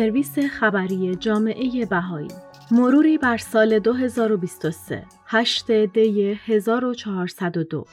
سرویس خبری جامعه بهایی. مروری بر سال 2023 8 دی 1402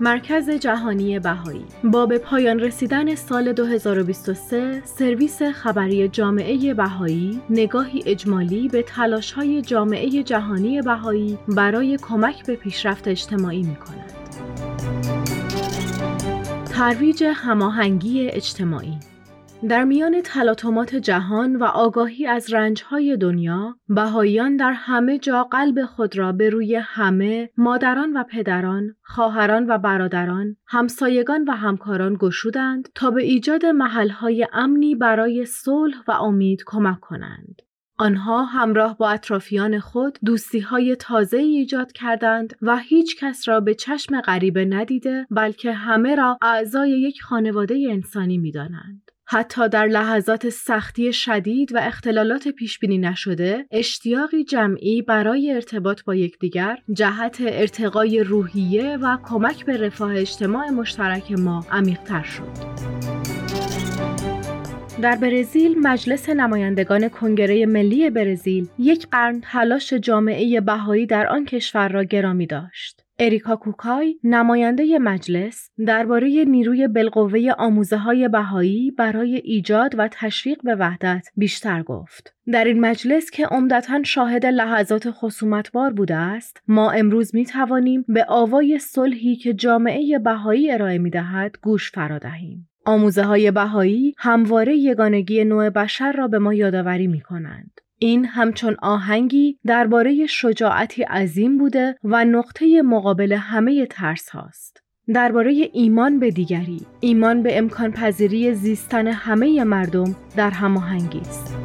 مرکز جهانی بهایی. با به پایان رسیدن سال 2023 سرویس خبری جامعه بهایی نگاهی اجمالی به تلاش‌های جامعه جهانی بهایی برای کمک به پیشرفت اجتماعی می کند. ترویج هماهنگی اجتماعی در میان تلاطمات جهان و آگاهی از رنجهای دنیا، بهاییان در همه جا قلب خود را به روی همه، مادران و پدران، خواهران و برادران، همسایگان و همکاران گشودند تا به ایجاد محلهای امنی برای صلح و امید کمک کنند. آنها همراه با اطرافیان خود دوستی های تازه ایجاد کردند و هیچ کس را به چشم غریبه ندیده بلکه همه را اعضای یک خانواده انسانی می دانند. حتی در لحظات سختی شدید و اختلالات پیش بینی نشده اشتیاقی جمعی برای ارتباط با یکدیگر جهت ارتقای روحیه و کمک به رفاه اجتماع مشترک ما عمیقتر شد. در برزیل مجلس نمایندگان کنگره ملی برزیل یک قرن تلاش جامعه بهایی در آن کشور را گرامی داشت. اریکا کوکای نماینده مجلس درباره نیروی بالقوه آموزه های بهایی برای ایجاد و تشویق به وحدت بیشتر گفت. در این مجلس که عمدتا شاهد لحظات خصومتبار بوده است، ما امروز می توانیم به آوای صلحی که جامعه بهایی ارائه می دهد گوش فرا دهیم. آموزه های بهایی همواره یگانگی نوع بشر را به ما یادآوری می کنند. این همچون آهنگی درباره شجاعتی عظیم بوده و نقطه مقابل همه ترس هاست. درباره ایمان به دیگری، ایمان به امکان پذیری زیستن همه مردم در هماهنگی است.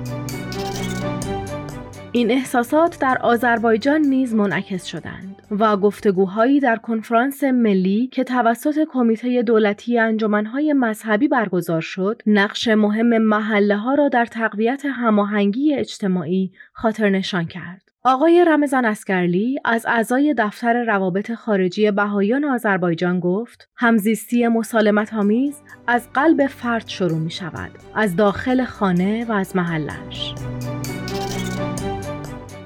این احساسات در آذربایجان نیز منعکس شدند و گفتگوهایی در کنفرانس ملی که توسط کمیته دولتی انجمنهای مذهبی برگزار شد نقش مهم محله ها را در تقویت هماهنگی اجتماعی خاطر نشان کرد. آقای رمضان اسکرلی از اعضای دفتر روابط خارجی بهایان آذربایجان گفت همزیستی مسالمت آمیز از قلب فرد شروع می شود از داخل خانه و از محلش.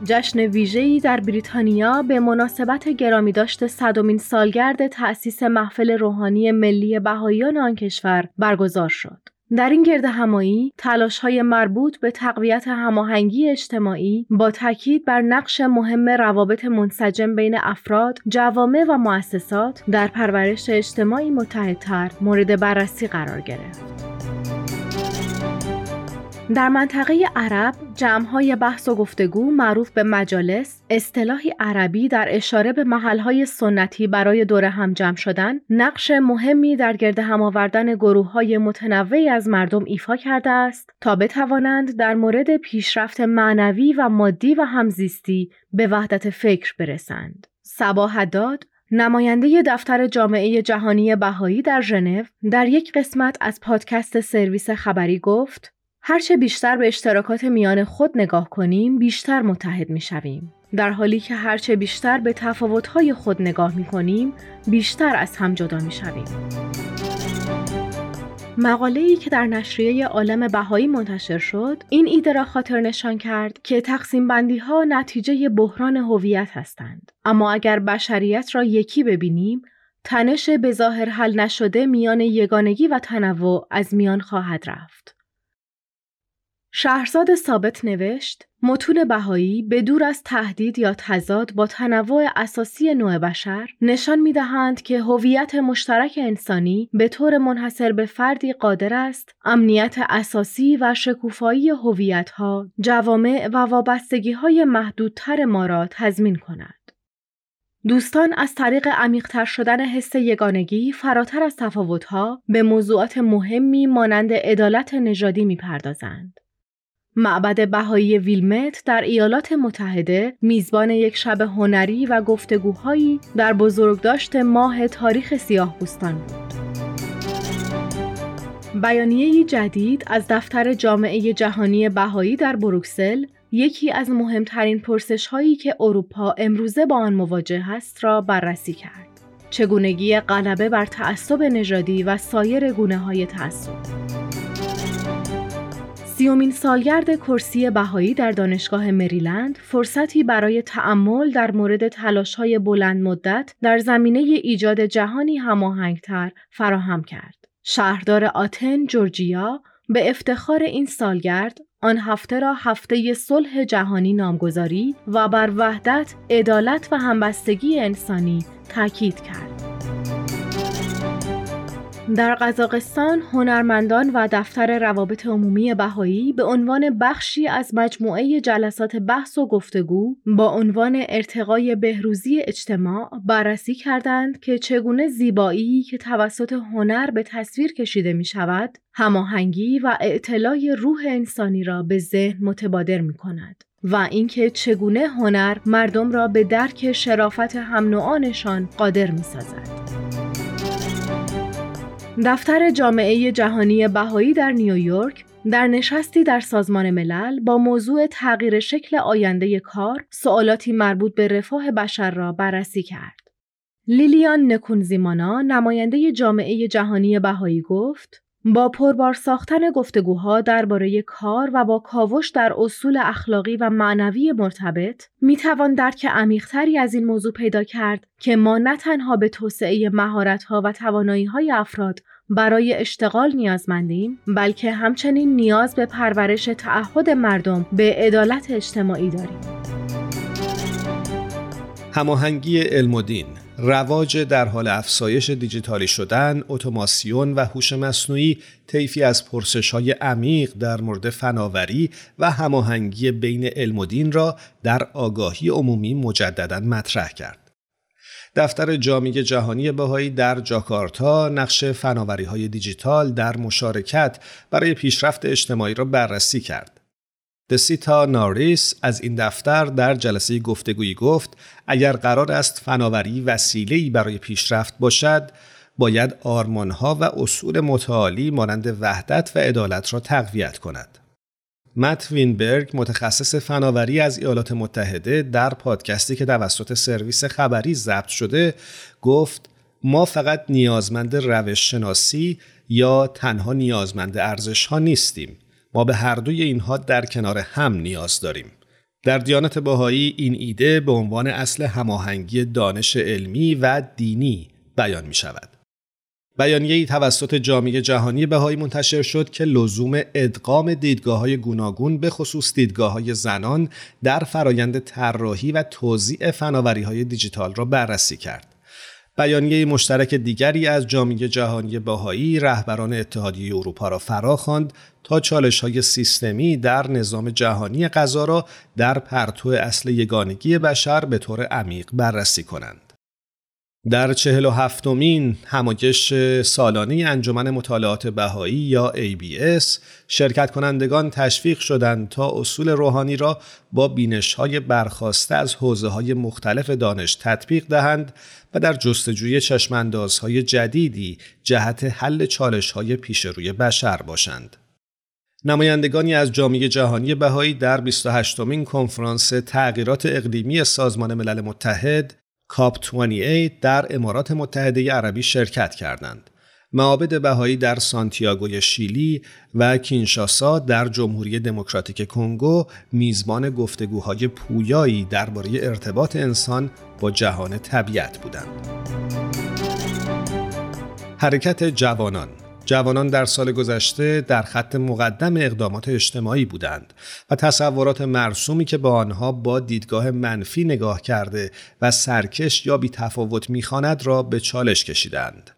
جشن ویژه‌ای در بریتانیا به مناسبت گرامی داشت صدمین سالگرد تأسیس محفل روحانی ملی بهاییان آن کشور برگزار شد. در این گرد همایی تلاش مربوط به تقویت هماهنگی اجتماعی با تاکید بر نقش مهم روابط منسجم بین افراد، جوامع و مؤسسات در پرورش اجتماعی متحدتر مورد بررسی قرار گرفت. در منطقه عرب جمعهای بحث و گفتگو معروف به مجالس اصطلاحی عربی در اشاره به محلهای سنتی برای دور هم جمع شدن نقش مهمی در گرد هم آوردن گروه های متنوعی از مردم ایفا کرده است تا بتوانند در مورد پیشرفت معنوی و مادی و همزیستی به وحدت فکر برسند. سبا حداد نماینده دفتر جامعه جهانی بهایی در ژنو در یک قسمت از پادکست سرویس خبری گفت هرچه بیشتر به اشتراکات میان خود نگاه کنیم بیشتر متحد می شویم. در حالی که هرچه بیشتر به تفاوتهای خود نگاه می کنیم بیشتر از هم جدا می شویم. مقاله ای که در نشریه عالم بهایی منتشر شد این ایده را خاطر نشان کرد که تقسیم بندی ها نتیجه بحران هویت هستند اما اگر بشریت را یکی ببینیم تنش به ظاهر حل نشده میان یگانگی و تنوع از میان خواهد رفت شهرزاد ثابت نوشت متون بهایی به دور از تهدید یا تضاد با تنوع اساسی نوع بشر نشان می دهند که هویت مشترک انسانی به طور منحصر به فردی قادر است امنیت اساسی و شکوفایی ها، جوامع و وابستگی های محدودتر ما را تضمین کند. دوستان از طریق عمیقتر شدن حس یگانگی فراتر از تفاوتها به موضوعات مهمی مانند عدالت نژادی می‌پردازند. معبد بهایی ویلمت در ایالات متحده میزبان یک شب هنری و گفتگوهایی در بزرگداشت ماه تاریخ سیاه بوستان بود. بیانیه جدید از دفتر جامعه جهانی بهایی در بروکسل یکی از مهمترین پرسش هایی که اروپا امروزه با آن مواجه است را بررسی کرد. چگونگی غلبه بر تعصب نژادی و سایر گونه های تعصب سیومین سالگرد کرسی بهایی در دانشگاه مریلند فرصتی برای تأمل در مورد تلاش‌های بلند مدت در زمینه ایجاد جهانی هماهنگتر فراهم کرد. شهردار آتن جورجیا به افتخار این سالگرد آن هفته را هفته صلح جهانی نامگذاری و بر وحدت، عدالت و همبستگی انسانی تاکید کرد. در قزاقستان هنرمندان و دفتر روابط عمومی بهایی به عنوان بخشی از مجموعه جلسات بحث و گفتگو با عنوان ارتقای بهروزی اجتماع بررسی کردند که چگونه زیبایی که توسط هنر به تصویر کشیده می شود هماهنگی و اعتلای روح انسانی را به ذهن متبادر می کند. و اینکه چگونه هنر مردم را به درک شرافت هم قادر می سازد. دفتر جامعه جهانی بهایی در نیویورک در نشستی در سازمان ملل با موضوع تغییر شکل آینده کار سوالاتی مربوط به رفاه بشر را بررسی کرد. لیلیان نکونزیمانا نماینده جامعه جهانی بهایی گفت با پربار ساختن گفتگوها درباره کار و با کاوش در اصول اخلاقی و معنوی مرتبط می توان درک عمیقتری از این موضوع پیدا کرد که ما نه تنها به توسعه مهارت‌ها و توانایی‌های افراد برای اشتغال نیازمندیم بلکه همچنین نیاز به پرورش تعهد مردم به عدالت اجتماعی داریم. هماهنگی علم و دین رواج در حال افزایش دیجیتالی شدن، اتوماسیون و هوش مصنوعی طیفی از پرسش های عمیق در مورد فناوری و هماهنگی بین علم و دین را در آگاهی عمومی مجددا مطرح کرد. دفتر جامعه جهانی بهایی در جاکارتا نقش فناوری های دیجیتال در مشارکت برای پیشرفت اجتماعی را بررسی کرد. دسیتا ناریس از این دفتر در جلسه گفتگویی گفت اگر قرار است فناوری وسیله‌ای برای پیشرفت باشد باید آرمانها و اصول متعالی مانند وحدت و عدالت را تقویت کند. مت وینبرگ متخصص فناوری از ایالات متحده در پادکستی که توسط سرویس خبری ضبط شده گفت ما فقط نیازمند روش شناسی یا تنها نیازمند ارزش ها نیستیم ما به هر دوی اینها در کنار هم نیاز داریم. در دیانت باهایی این ایده به عنوان اصل هماهنگی دانش علمی و دینی بیان می شود. بیانیه توسط جامعه جهانی بهایی منتشر شد که لزوم ادغام دیدگاه های گوناگون به خصوص دیدگاه های زنان در فرایند طراحی و توزیع فناوری های دیجیتال را بررسی کرد. بیانیه مشترک دیگری از جامعه جهانی باهایی رهبران اتحادیه اروپا را فرا خواند تا چالش های سیستمی در نظام جهانی غذا را در پرتو اصل یگانگی بشر به طور عمیق بررسی کنند. در چهل و هفتمین همایش سالانه انجمن مطالعات بهایی یا ABS شرکت کنندگان تشویق شدند تا اصول روحانی را با بینش های برخواسته از حوزه های مختلف دانش تطبیق دهند و در جستجوی چشماندازهای جدیدی جهت حل چالش های پیش روی بشر باشند. نمایندگانی از جامعه جهانی بهایی در 28 مین کنفرانس تغییرات اقلیمی سازمان ملل متحد کاپ 28 در امارات متحده عربی شرکت کردند. معابد بهایی در سانتیاگوی شیلی و کینشاسا در جمهوری دموکراتیک کنگو میزبان گفتگوهای پویایی درباره ارتباط انسان با جهان طبیعت بودند. حرکت جوانان جوانان در سال گذشته در خط مقدم اقدامات اجتماعی بودند و تصورات مرسومی که با آنها با دیدگاه منفی نگاه کرده و سرکش یا بی تفاوت می‌خواند را به چالش کشیدند.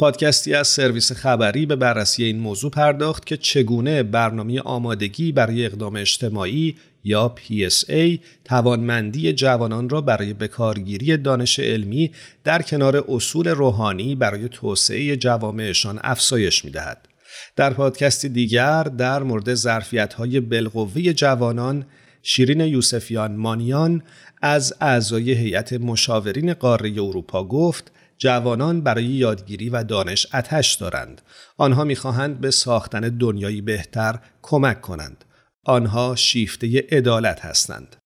پادکستی از سرویس خبری به بررسی این موضوع پرداخت که چگونه برنامه آمادگی برای اقدام اجتماعی یا PSA توانمندی جوانان را برای بکارگیری دانش علمی در کنار اصول روحانی برای توسعه جوامعشان افزایش می دهد. در پادکستی دیگر در مورد ظرفیت های بالقوه جوانان شیرین یوسفیان مانیان از اعضای هیئت مشاورین قاره اروپا گفت جوانان برای یادگیری و دانش اتش دارند. آنها می‌خواهند به ساختن دنیایی بهتر کمک کنند. آنها شیفته عدالت هستند.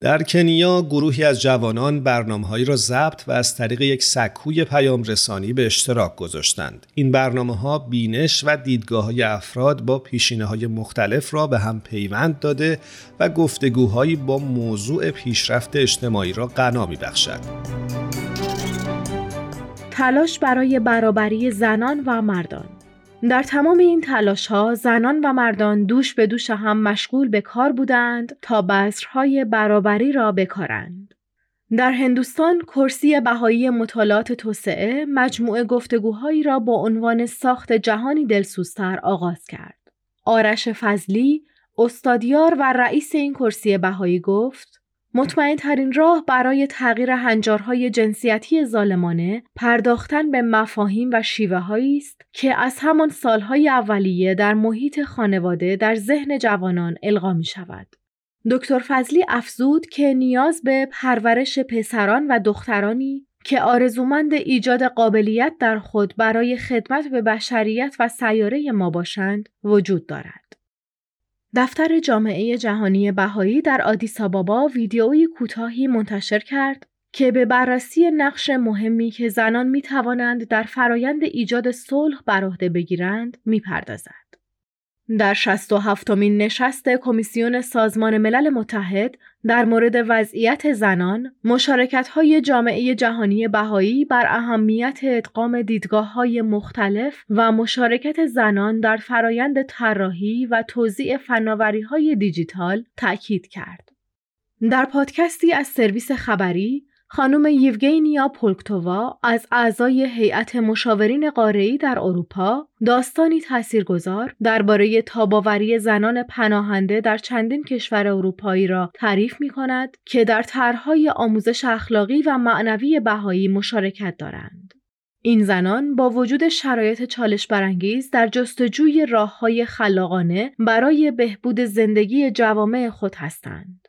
در کنیا گروهی از جوانان برنامه‌هایی را ضبط و از طریق یک سکوی پیام رسانی به اشتراک گذاشتند. این برنامه ها بینش و دیدگاه های افراد با پیشینه های مختلف را به هم پیوند داده و گفتگوهایی با موضوع پیشرفت اجتماعی را غنا بخشد. تلاش برای برابری زنان و مردان در تمام این تلاش ها زنان و مردان دوش به دوش هم مشغول به کار بودند تا بذرهای برابری را بکارند. در هندوستان کرسی بهایی مطالعات توسعه مجموعه گفتگوهایی را با عنوان ساخت جهانی دلسوزتر آغاز کرد. آرش فضلی، استادیار و رئیس این کرسی بهایی گفت مطمئن ترین راه برای تغییر هنجارهای جنسیتی ظالمانه پرداختن به مفاهیم و شیوه است که از همان سالهای اولیه در محیط خانواده در ذهن جوانان القا می شود. دکتر فضلی افزود که نیاز به پرورش پسران و دخترانی که آرزومند ایجاد قابلیت در خود برای خدمت به بشریت و سیاره ما باشند وجود دارد. دفتر جامعه جهانی بهایی در آدیس آبابا ویدیویی کوتاهی منتشر کرد که به بررسی نقش مهمی که زنان می توانند در فرایند ایجاد صلح بر عهده بگیرند می‌پردازد. در 67 مین نشست کمیسیون سازمان ملل متحد در مورد وضعیت زنان، مشارکت های جامعه جهانی بهایی بر اهمیت ادغام دیدگاه های مختلف و مشارکت زنان در فرایند طراحی و توزیع فناوری های دیجیتال تأکید کرد. در پادکستی از سرویس خبری، خانم یوگینیا پولکتووا از اعضای هیئت مشاورین قاره‌ای در اروپا داستانی تاثیرگذار درباره تاباوری زنان پناهنده در چندین کشور اروپایی را تعریف می کند که در طرحهای آموزش اخلاقی و معنوی بهایی مشارکت دارند. این زنان با وجود شرایط چالش برانگیز در جستجوی راه های خلاقانه برای بهبود زندگی جوامع خود هستند.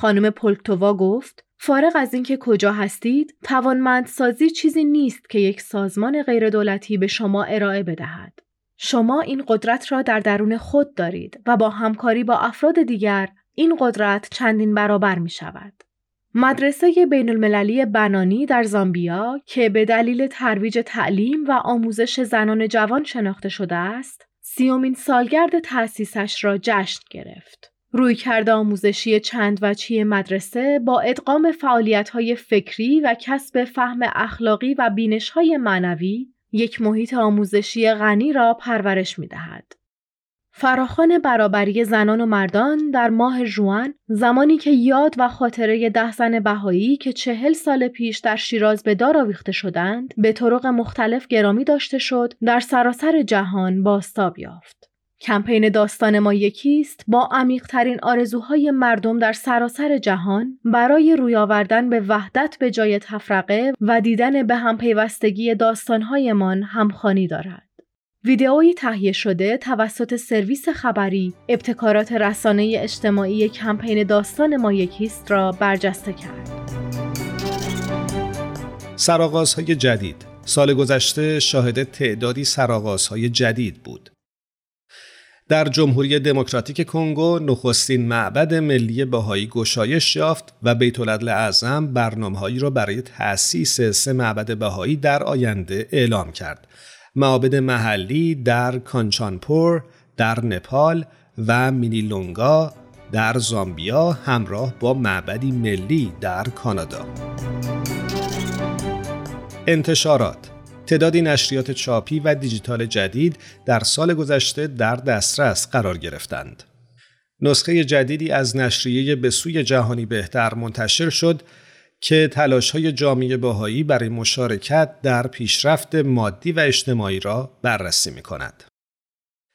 خانم پولکتووا گفت فارغ از اینکه کجا هستید، توانمندسازی چیزی نیست که یک سازمان غیردولتی به شما ارائه بدهد. شما این قدرت را در درون خود دارید و با همکاری با افراد دیگر این قدرت چندین برابر می شود. مدرسه بین المللی بنانی در زامبیا که به دلیل ترویج تعلیم و آموزش زنان جوان شناخته شده است، سی‌امین سالگرد تأسیسش را جشن گرفت. رویکرد آموزشی چند وجهی مدرسه با ادغام های فکری و کسب فهم اخلاقی و های معنوی یک محیط آموزشی غنی را پرورش دهد. فراخان برابری زنان و مردان در ماه جوان زمانی که یاد و خاطره ده زن بهایی که چهل سال پیش در شیراز به دار آویخته شدند به طرق مختلف گرامی داشته شد در سراسر جهان باستاب یافت. کمپین داستان ما یکیست با عمیقترین آرزوهای مردم در سراسر جهان برای روی آوردن به وحدت به جای تفرقه و دیدن به هم پیوستگی داستانهایمان همخانی دارد. ویدئویی تهیه شده توسط سرویس خبری ابتکارات رسانه اجتماعی کمپین داستان ما یکیست را برجسته کرد. سرآغازهای جدید سال گذشته شاهد تعدادی سرآغازهای جدید بود. در جمهوری دموکراتیک کنگو نخستین معبد ملی بهایی گشایش یافت و بیت اعظم برنامه‌هایی را برای تأسیس سه معبد بهایی در آینده اعلام کرد. معابد محلی در کانچانپور، در نپال و مینیلونگا در زامبیا همراه با معبدی ملی در کانادا. انتشارات تعدادی نشریات چاپی و دیجیتال جدید در سال گذشته در دسترس قرار گرفتند. نسخه جدیدی از نشریه به سوی جهانی بهتر منتشر شد که تلاش های جامعه باهایی برای مشارکت در پیشرفت مادی و اجتماعی را بررسی می کند.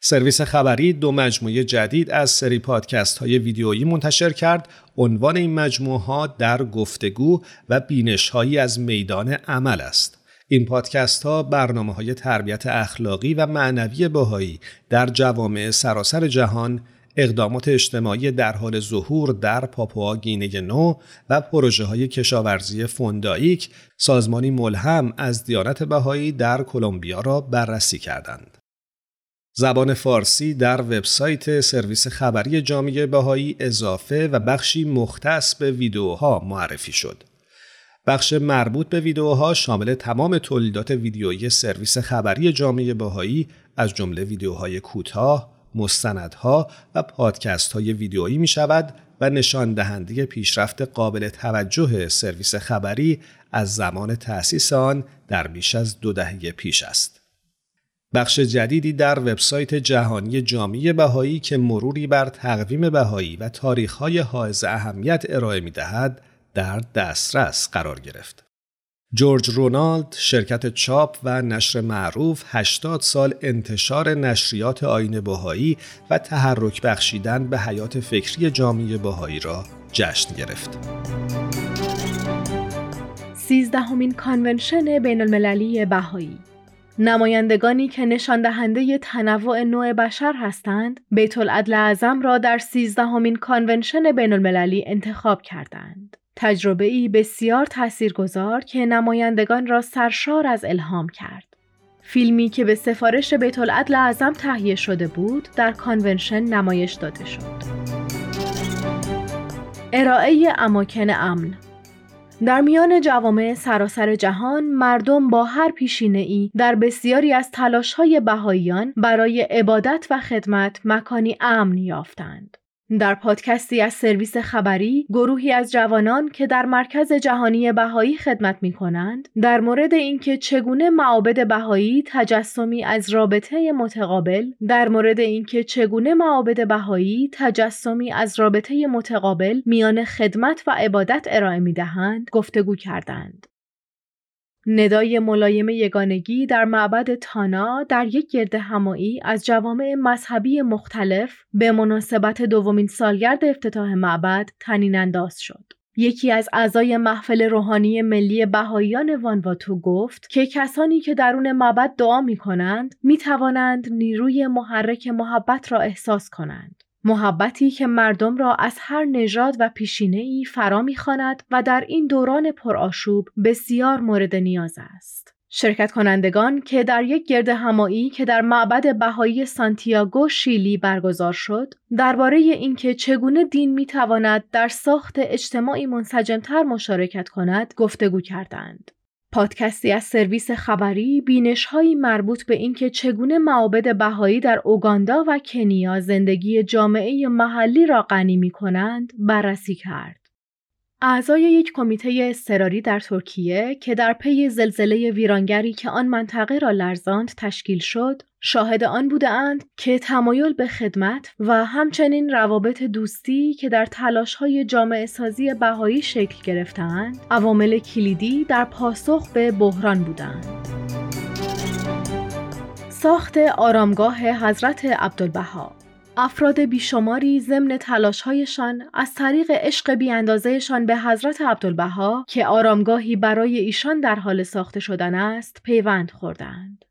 سرویس خبری دو مجموعه جدید از سری پادکست های ویدیویی منتشر کرد. عنوان این مجموعه ها در گفتگو و بینش هایی از میدان عمل است. این پادکست ها برنامه های تربیت اخلاقی و معنوی باهایی در جوامع سراسر جهان اقدامات اجتماعی در حال ظهور در پاپوا گینه نو و پروژه های کشاورزی فوندایک سازمانی ملهم از دیانت بهایی در کلمبیا را بررسی کردند. زبان فارسی در وبسایت سرویس خبری جامعه بهایی اضافه و بخشی مختص به ویدیوها معرفی شد. بخش مربوط به ویدیوها شامل تمام تولیدات ویدیویی سرویس خبری جامعه بهایی از جمله ویدیوهای کوتاه، مستندها و پادکست های ویدیویی می شود و نشان دهنده پیشرفت قابل توجه سرویس خبری از زمان تأسیس آن در بیش از دو دهه پیش است. بخش جدیدی در وبسایت جهانی جامعه بهایی که مروری بر تقویم بهایی و تاریخهای حائز اهمیت ارائه می دهد در دسترس قرار گرفت. جورج رونالد شرکت چاپ و نشر معروف 80 سال انتشار نشریات آین بهایی و تحرک بخشیدن به حیات فکری جامعه بهایی را جشن گرفت. سیزدهمین کانونشن بین المللی بهایی نمایندگانی که نشان دهنده تنوع نوع بشر هستند، بیت العدل اعظم را در سیزدهمین کانونشن بین المللی انتخاب کردند. تجربه ای بسیار تاثیرگذار که نمایندگان را سرشار از الهام کرد. فیلمی که به سفارش بیت العدل اعظم تهیه شده بود در کانونشن نمایش داده شد. ارائه اماکن امن در میان جوامع سراسر جهان مردم با هر پیشینه ای در بسیاری از تلاش های بهاییان برای عبادت و خدمت مکانی امن یافتند. در پادکستی از سرویس خبری گروهی از جوانان که در مرکز جهانی بهایی خدمت می کنند در مورد اینکه چگونه معابد بهایی تجسمی از رابطه متقابل در مورد اینکه چگونه معابد بهایی تجسمی از رابطه متقابل میان خدمت و عبادت ارائه می دهند گفتگو کردند. ندای ملایم یگانگی در معبد تانا در یک گرد همایی از جوامع مذهبی مختلف به مناسبت دومین سالگرد افتتاح معبد تنین انداز شد. یکی از اعضای محفل روحانی ملی بهاییان وانواتو گفت که کسانی که درون معبد دعا می کنند می توانند نیروی محرک محبت را احساس کنند. محبتی که مردم را از هر نژاد و پیشینه ای فرا می‌خواند و در این دوران پرآشوب بسیار مورد نیاز است. شرکت کنندگان که در یک گرد همایی که در معبد بهایی سانتیاگو شیلی برگزار شد درباره اینکه چگونه دین می‌تواند در ساخت اجتماعی منسجمتر مشارکت کند گفتگو کردند. پادکستی از سرویس خبری بینشهایی مربوط به اینکه چگونه معابد بهایی در اوگاندا و کنیا زندگی جامعه محلی را غنی می کنند بررسی کرد. اعضای یک کمیته اضطراری در ترکیه که در پی زلزله ویرانگری که آن منطقه را لرزاند تشکیل شد، شاهد آن بودند که تمایل به خدمت و همچنین روابط دوستی که در های جامعه سازی بهایی شکل گرفتند، عوامل کلیدی در پاسخ به بحران بودند. ساخت آرامگاه حضرت عبدالبها افراد بیشماری ضمن تلاشهایشان از طریق عشق بیاندازهشان به حضرت عبدالبها که آرامگاهی برای ایشان در حال ساخته شدن است پیوند خوردند.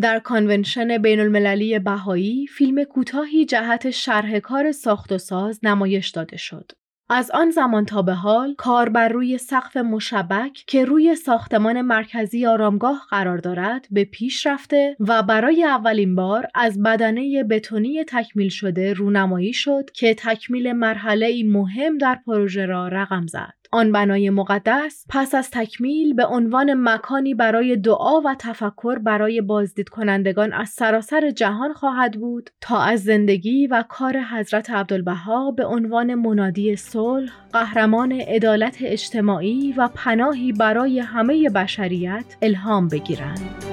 در کانونشن بین المللی بهایی فیلم کوتاهی جهت شرح کار ساخت و ساز نمایش داده شد. از آن زمان تا به حال کار بر روی سقف مشبک که روی ساختمان مرکزی آرامگاه قرار دارد به پیش رفته و برای اولین بار از بدنه بتونی تکمیل شده رونمایی شد که تکمیل مرحله مهم در پروژه را رقم زد. آن بنای مقدس پس از تکمیل به عنوان مکانی برای دعا و تفکر برای بازدید کنندگان از سراسر جهان خواهد بود تا از زندگی و کار حضرت عبدالبها به عنوان منادی صلح، قهرمان عدالت اجتماعی و پناهی برای همه بشریت الهام بگیرند.